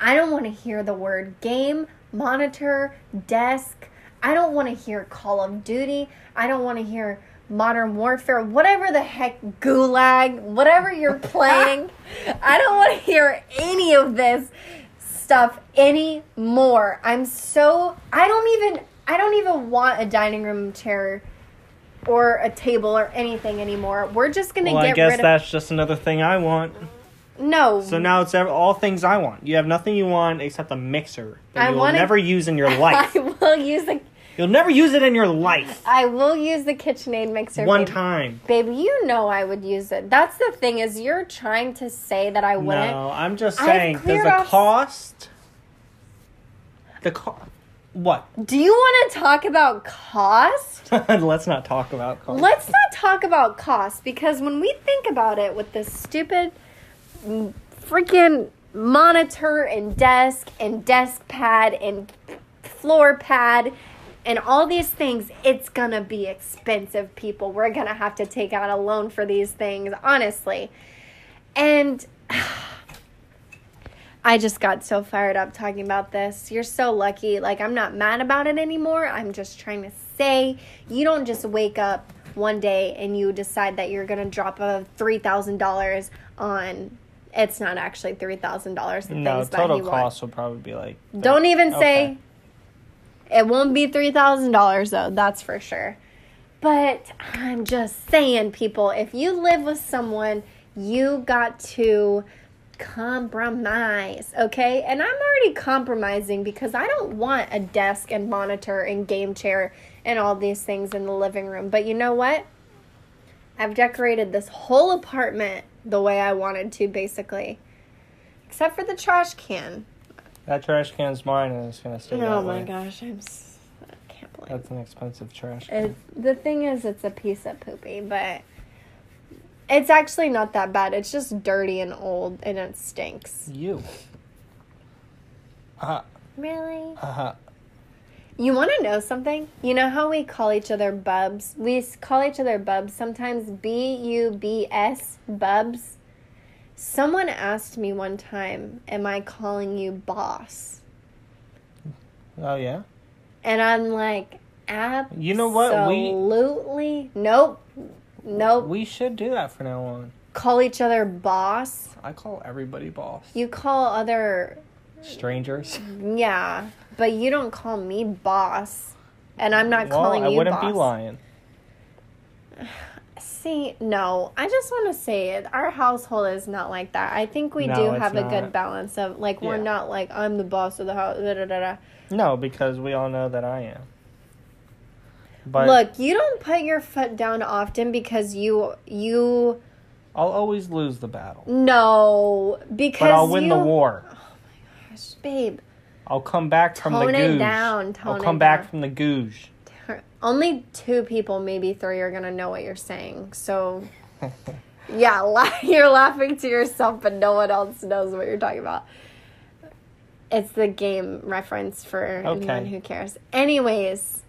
I don't want to hear the word game, monitor, desk. I don't want to hear Call of Duty. I don't want to hear Modern Warfare, whatever the heck, Gulag, whatever you're [LAUGHS] playing. I don't want to hear any of this stuff anymore. I'm so I don't even I don't even want a dining room chair or a table or anything anymore. We're just gonna Well, get I guess rid of that's just another thing I want. no. So now it's all things I want. You have nothing you want except a mixer that I you'll wanna- never use in your [LAUGHS] life. I will use the You'll never use it in your life. I will use the KitchenAid mixer. One time. Baby, you know I would use it. That's the thing is you're trying to say that I wouldn't. No, I'm just saying. there's a off- cost? The cost. What? Do you want to talk about cost? [LAUGHS] Let's not talk about cost. Let's not talk about cost because when we think about it with this stupid mm, freaking monitor and desk and desk pad and floor pad and all these things, it's gonna be expensive, people. We're gonna have to take out a loan for these things, honestly. And [SIGHS] I just got so fired up talking about this. You're so lucky. Like, I'm not mad about it anymore. I'm just trying to say you don't just wake up one day and you decide that you're to drop a $3,000 on. It's not actually $3,000. The no, things that total cost wants. will probably be like. Don't even say Okay. It won't be $3,000 though, that's for sure. But I'm just saying, people, if you live with someone, you got to compromise, okay? And I'm already compromising because I don't want a desk and monitor and game chair and all these things in the living room. But you know what? I've decorated this whole apartment the way I wanted to, basically. Except for the trash can. That trash can's mine and it's gonna stay that Oh my way. gosh, I'm. s- I can't believe. That's an expensive trash can. It, the thing is, it's a piece of poopy, but it's actually not that bad. It's just dirty and old, and it stinks. You. Uh-huh. Really? Uh huh. You want to know something? You know how we call each other bubs? We call each other bubs sometimes. B U B S bubs. Someone asked me one time, "Am I calling you boss?" oh yeah. And I'm like, absolutely. You know what? We- Nope. Nope. We should do that from now on. call each other boss. I call everybody boss. You call other Strangers. yeah, but you don't call me boss. And I'm not well, calling I you wouldn't boss. be lying. [SIGHS] See, no, I just want to say it. Our household is not like that. I think we No, do have a good balance of like we're Yeah. not like I'm the boss of the house. Da, da, da. No, because we all know that I am. But Look, you don't put your foot down often because you you I'll always lose the battle. no because But I'll win you, the war. Oh my gosh, babe. I'll come back from Tone the googe. down, I'll come back from the googe. Only two people, maybe three, are gonna know what you're saying. So [LAUGHS] yeah, [LAUGHS] la- you're laughing to yourself, but no one else knows what you're talking about. It's the game reference for anyone who cares. Anyways,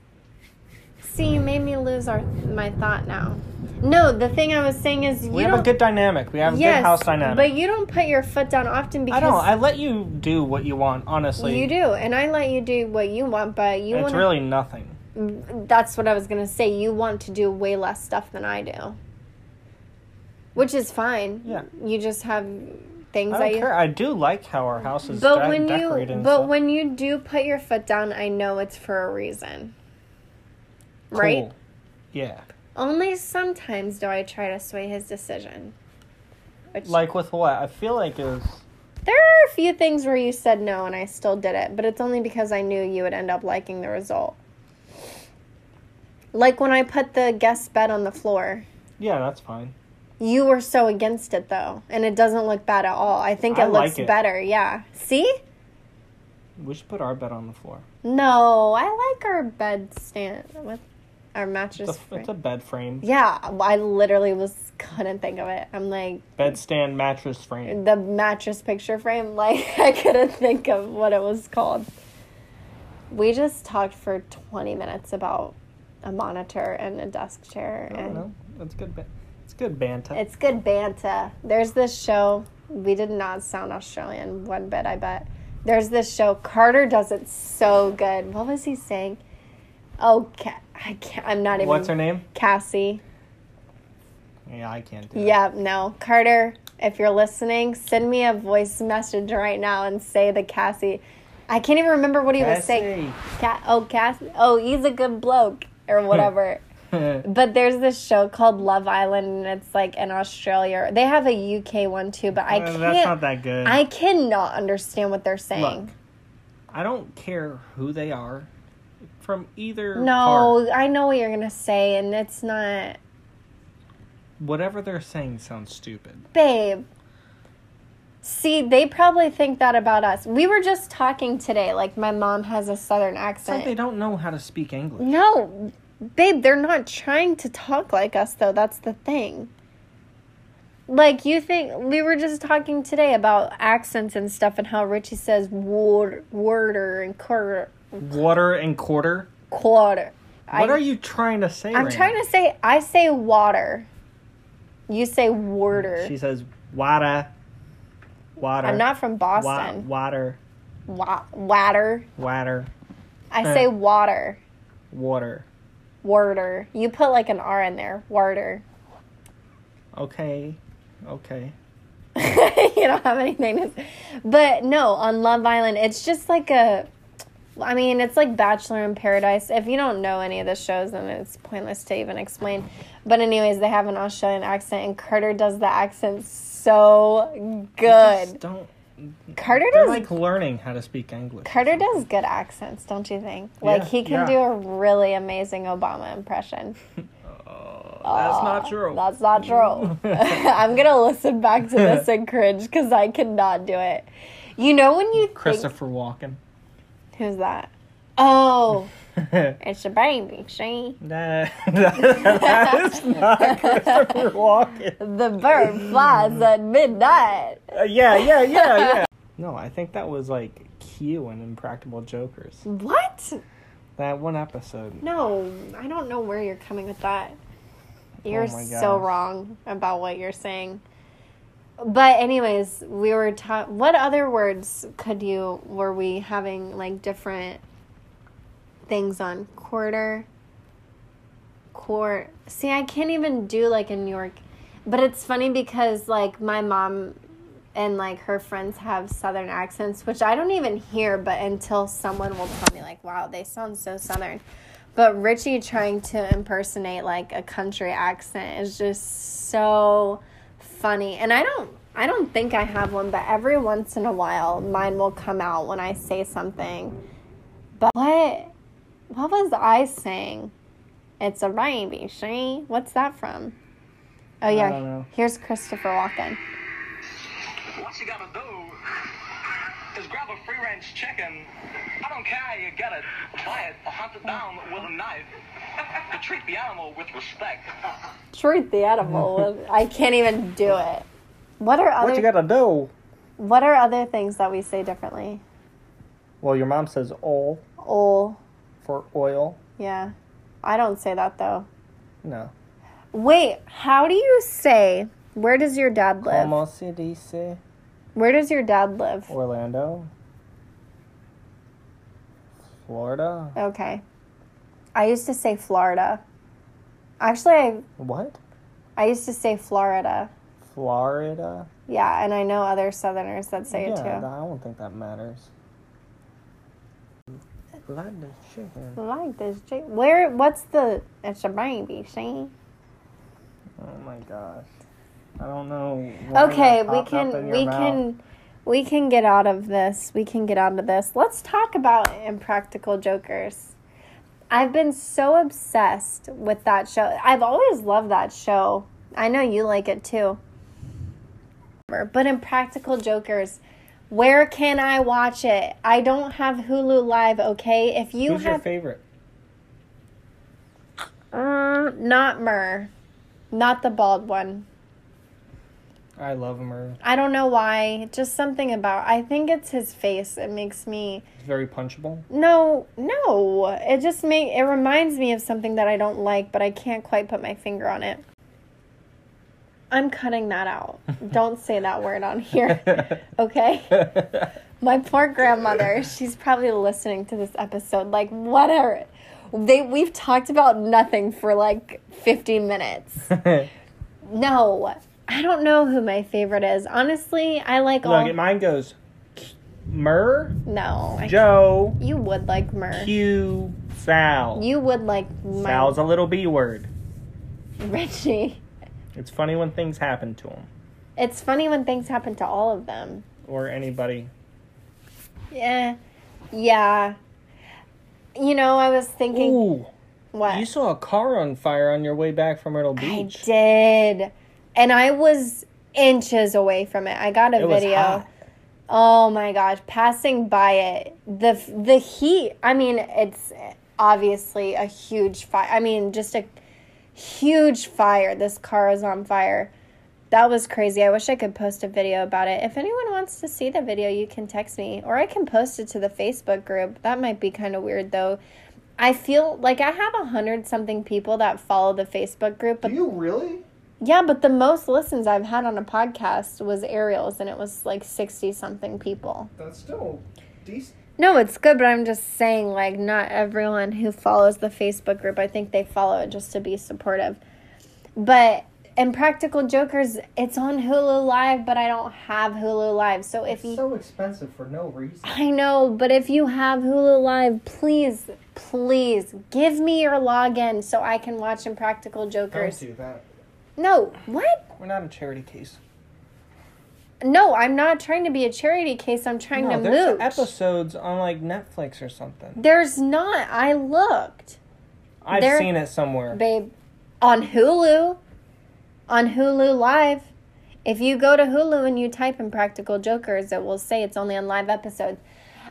see, you made me lose our my thought now. No, the thing I was saying is you we have a good dynamic. We have a yes, good house dynamic. but you don't put your foot down often because I don't. I let you do what you want. Honestly, you do, and I let you do what you want. But you It's want really nothing. That's what I was gonna say. You want to do way less stuff than I do, which is fine. Yeah. you just have things I don't you. care. I do like how our house is But de- when you, but stuff. when you do put your foot down, I know it's for a reason. Right. Yeah. Only sometimes do I try to sway his decision. Which, Like with what? I feel like it was. there are a few things where you said no and I still did it, but it's only because I knew you would end up liking the result. Like when I put the guest bed on the floor. Yeah, that's fine. You were so against it though, and it doesn't look bad at all. I think it I looks like it. better. Yeah. See? We should put our bed on the floor. No, I like our bed stand with our mattress. It's a, frame. it's a bed frame. yeah, I literally was couldn't think of it. I'm like Bed stand mattress frame. the mattress picture frame. [LAUGHS] Like I couldn't think of what it was called. We just talked for 20 minutes about a monitor and a desk chair, I don't and know. That's good. Ba- it's good banter. It's good banter. There's this show. We did not sound Australian one bit, I bet. There's this show. Carter does it so good. What was he saying? Oh, Ca- I can't. I'm not even. What's her name? Cassie. Yeah, I can't do it. Yeah, no. Carter, if you're listening, send me a voice message right now and say the Cassie. I can't even remember what he was saying. Ca- oh, Cassie. Oh, he's a good bloke or [LAUGHS] whatever. [LAUGHS] But there's this show called Love Island, and it's like in Australia. They have a UK one too, but I Uh, can't. That's not that good. I cannot understand what they're saying. Look, I don't care who they are from either no, part. I know what you're gonna say, and it's not, Whatever they're saying sounds stupid. babe. See, they probably think that about us. We were just talking today, like my mom has a southern It's like accent. they don't know how to speak English. no, babe, they're not trying to talk like us, though. That's the thing. Like you think we were just talking today about accents and stuff, and how Richie says word, worder and quarter, Water and quarter. quarter. What are you trying to say? I'm right trying now? to say I say water. You say worder. She says water. Water. I'm not from Wa- Boston. water. Wa- water. Water. I say water. Water. Worder. You put like an R in there. Worder. Okay. Okay. [LAUGHS] you don't have anything to say. But no, on Love Island, it's just like a. I mean, it's like Bachelor in Paradise. If you don't know any of the shows, then it's pointless to even explain. But, anyways, they have an Australian accent, and Carter does the accent so Just good. don't. Carter does like learning how to speak English. Carter does good accents, don't you think? Like Yeah, he can yeah. do a really amazing Obama impression. [LAUGHS] Oh, that's not true. That's not true. [LAUGHS] [LAUGHS] I'm gonna listen back to this and cringe because I cannot do it. You know when you think Christopher Walken. who's that? Oh, [LAUGHS] it's a baby. See, that [LAUGHS] is not [LAUGHS] Christopher Walken. the bird flies at midnight. Uh, yeah, yeah, yeah, yeah. No, I think that was like Q and Impractical Jokers. What? That one episode. No, I don't know where you're coming with that. You're Oh so wrong about what you're saying. But anyways, we were ta- what other words could you were we having like different things on quarter quart See, I can't even do like in New York. But it's funny because like my mom and like her friends have southern accents, which I don't even hear, but until someone will tell me like, "Wow, they sound so southern." But Richie trying to impersonate like a country accent is just so funny. And I don't I don't think I have one, but every once in a while mine will come out when I say something. But what what was I saying? It's a baby, she. What's that from? Oh I yeah. don't know. Here's Christopher Walken. What you gotta do is grab a free range chicken. I don't care how you get it. Buy it or hunt it down with a knife. But treat the animal with respect. Treat the animal. [LAUGHS] with- I can't even do it. What are other What you gotta do? what are other things that we say differently? Well, your mom says "oil" Oh, for oil. yeah. I don't say that though. No. Wait, how do you say? Where does your dad live? Como se dice Where does your dad live? Orlando? Florida? Okay. I used to say Florida. Actually, I What? I used to say Florida. Florida? Yeah, and I know other Southerners that say yeah, it too. I don't think that matters. Like this chicken. I like this. chick- Where? What's the? It's a baby. See? Oh my gosh. I don't know. Okay, we popped up in can we mouth. can we can get out of this. We can get out of this. Let's talk about Impractical Jokers. I've been so obsessed with that show. I've always loved that show. I know you like it too. But Impractical Jokers, where can I watch it? I don't have Hulu Live, okay? If you Who's your favorite? uh, not Murr. Not the bald one. I love him. I don't know why. Just something about. I think it's his face. It makes me. he's very punchable. No, no. It just make. It reminds me of something that I don't like, but I can't quite put my finger on it. I'm cutting that out. don't say that word on here. [LAUGHS] Okay. My poor grandmother. She's probably listening to this episode. Like whatever. They we've talked about nothing for like 50 minutes. [LAUGHS] No, I don't know who my favorite is. Honestly, I like all. Look, mine goes Murr, no, Joe, you would like Murr. Q, Sal. You would like my Sal's a little B word. Richie. It's funny when things happen to them. It's funny when things happen to all of them. or anybody. Yeah, yeah. You know, I was thinking Ooh, what you saw a car on fire on your way back from Myrtle Beach. I did, and I was inches away from it. I got a It video. Oh my gosh, passing by it, the the heat. I mean, it's obviously a huge fire. I mean, just a huge fire. This car is on fire. That was crazy. I wish I could post a video about it. If anyone wants to see the video, you can text me or I can post it to the Facebook group. That might be kind of weird though. I feel like I have a hundred something people that follow the Facebook group, but you really? yeah, but the most listens I've had on a podcast was Ariel's, and it was like 60 something people. That's still decent. No, it's good, but I'm just saying, like, not everyone who follows the Facebook group, I think they follow it just to be supportive. But Impractical Jokers, it's on Hulu Live, but I don't have Hulu Live. So if you. so expensive for no reason. I know, but if you have Hulu Live, please, please give me your login so I can watch Impractical Jokers. do that. No, what? We're not a charity case. No, I'm not trying to be a charity case. I'm trying No, to there's move. episodes on like Netflix or something. There's not. I looked, I've There- seen it somewhere. babe, on Hulu, on Hulu Live. If you go to Hulu and you type in Practical Jokers, it will say it's only on live episodes.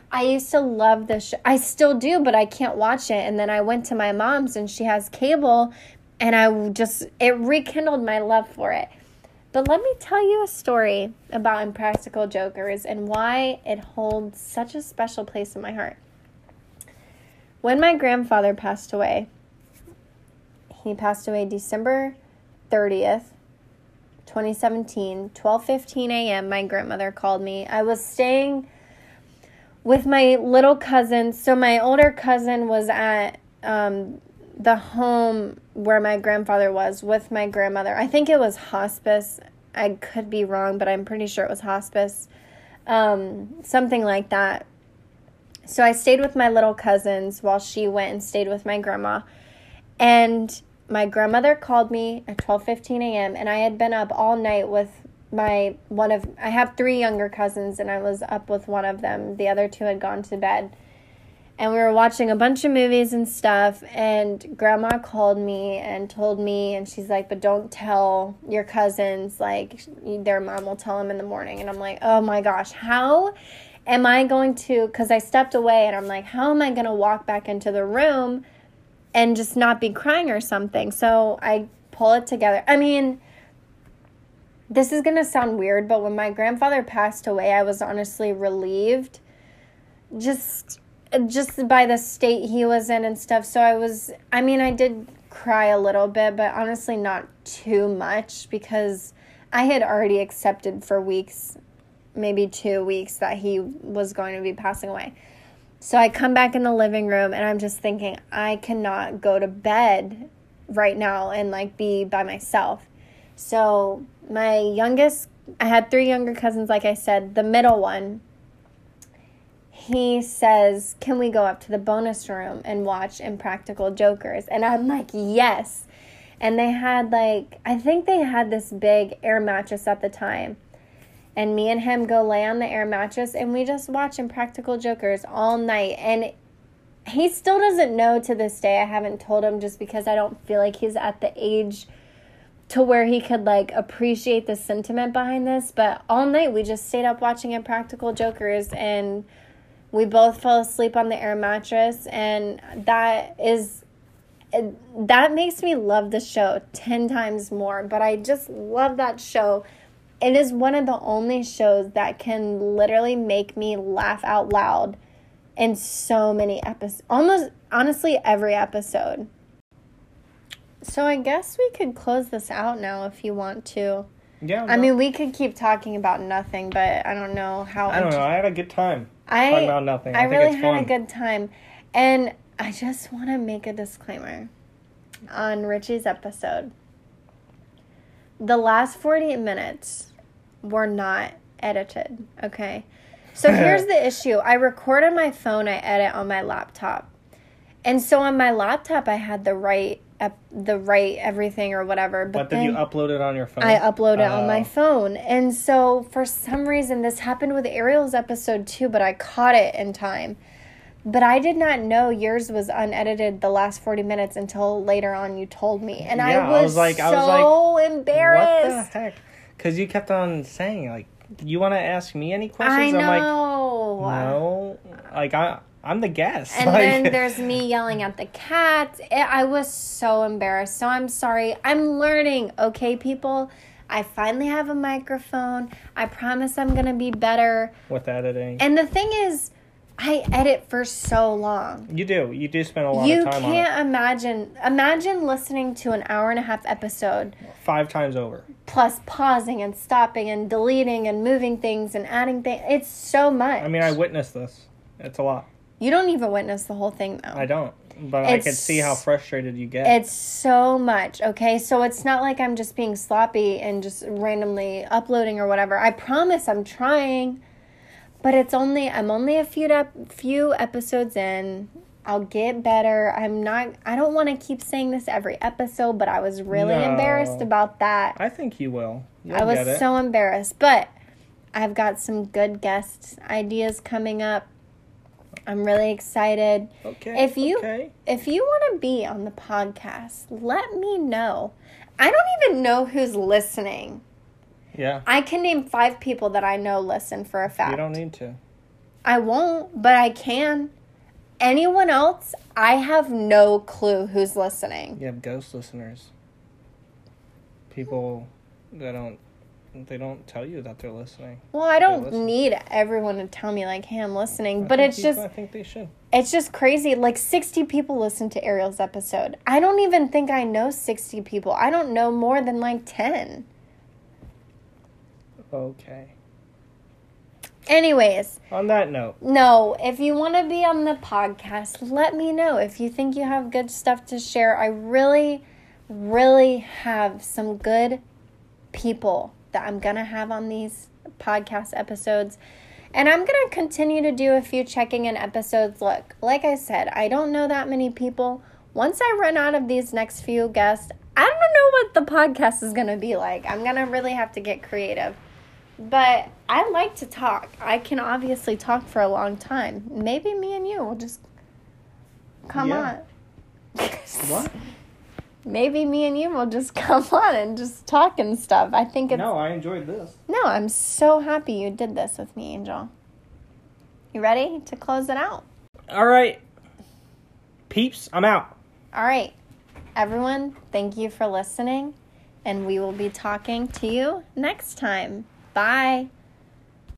I used to love this show. I still do, but I can't watch it. And then I went to my mom's and she has cable, and I just, it rekindled my love for it. But let me tell you a story about Impractical Jokers and why it holds such a special place in my heart. When my grandfather passed away, he passed away December 30th, 2017, 12:15 a.m. My grandmother called me. I was staying with my little cousin. So my older cousin was at um, the home where my grandfather was with my grandmother. I think it was hospice. I could be wrong, but I'm pretty sure it was hospice. Um, something like that. So I stayed with my little cousins while she went and stayed with my grandma. And my grandmother called me at 12:15 a.m. and I had been up all night with my one of I have three younger cousins and I was up with one of them. The other two had gone to bed. And we were watching a bunch of movies and stuff and grandma called me and told me and she's like, "But don't tell your cousins like their mom will tell them in the morning." And I'm like, "Oh my gosh, how am I going to cuz I stepped away and I'm like, "How am I going to walk back into the room?" and just not be crying or something. So I pull it together. I mean, this is going to sound weird, but when my grandfather passed away, I was honestly relieved just just by the state he was in and stuff. So I was I mean, I did cry a little bit, but honestly not too much because I had already accepted for weeks, maybe 2 weeks that he was going to be passing away. So I come back in the living room and I'm just thinking, I cannot go to bed right now and like be by myself. So my youngest, I had three younger cousins, like I said. The middle one, he says, Can we go up to the bonus room and watch Impractical Jokers? And I'm like, Yes. And they had like, I think they had this big air mattress at the time and me and him go lay on the air mattress and we just watch Impractical Jokers all night. And he still doesn't know to this day. I haven't told him just because I don't feel like he's at the age to where he could like appreciate the sentiment behind this. But all night we just stayed up watching Impractical Jokers and we both fell asleep on the air mattress. And that is that makes me love the show 10 times more. But I just love that show it is one of the only shows that can literally make me laugh out loud in so many episodes. Almost, honestly, every episode. So I guess we could close this out now if you want to. Yeah. I mean, we could keep talking about nothing, but I don't know how. I don't know. I had a good time. I about nothing. I, I think really it's had fun. a good time, and I just want to make a disclaimer on Richie's episode. The last forty minutes were not edited. Okay. So [LAUGHS] here's the issue. I record on my phone, I edit on my laptop. And so on my laptop I had the right ep- the right everything or whatever, but But did then you upload it on your phone? I upload it on my Oh. phone. And so for some reason this happened with Ariel's episode too, but I caught it in time. But I did not know yours was unedited the last 40 minutes until later on you told me. And I was, I was like- so I was like, embarrassed. What the heck? Because you kept on saying like, you want to ask me any I questions? I'm like, know. no. Like I, I'm the guest. And Like- then there's me [LAUGHS] yelling at the cat. It, I was so embarrassed. So I'm sorry. I'm learning, okay, people? I finally have a microphone. I promise I'm going to be better. with editing. And the thing is, I edit for so long. you do. You do spend a lot You of time on it. can't imagine imagine listening to an hour and a half episode Five times over. plus pausing and stopping and deleting and moving things and adding things. It's so much. I mean, I witnessed this. It's a lot. You don't even witness the whole thing though. I don't. But I can see how frustrated you get. It's so much, okay? So it's not like I'm just being sloppy and just randomly uploading or whatever. I promise I'm trying. But it's only I'm only a few ep- few episodes in. I'll get better. I'm not I don't want to keep saying this every episode, but I was really No. embarrassed about that. I think you will. You'll I was so embarrassed, but I've got some good guest ideas coming up. I'm really excited. okay. if you- okay. If you want to be on the podcast, let me know. I don't even know who's listening. Yeah. I can name five people that I know listen for a fact. You don't need to. I won't, but I can. Anyone else, I have no clue who's listening. You have ghost listeners. People that don't they don't tell you that they're listening. Well, I don't need everyone to tell me like, "Hey, I'm listening," I but it's just I think they should. it's just crazy. Like 60 people listen to Ariel's episode. I don't even think I know 60 people. I don't know more than like 10. Okay. Anyways, On that note, No, if you want to be on the podcast, let me know. If you think you have good stuff to share, I really, really have some good people that I'm going to have on these podcast episodes. And I'm going to continue to do a few checking in episodes. Look, like I said, I don't know that many people. Once I run out of these next few guests, I don't know what the podcast is going to be like. I'm going to really have to get creative. But I like to talk. I can obviously talk for a long time. Maybe me and you will just come Yeah. on. [LAUGHS] What? Maybe me and you will just [LAUGHS] come on and just talk and stuff. I think it's No, I enjoyed this. no, I'm so happy you did this with me, Angel. You ready to close it out? All right. Peeps, I'm out. All right. Everyone, thank you for listening, and we will be talking to you next time. Bye.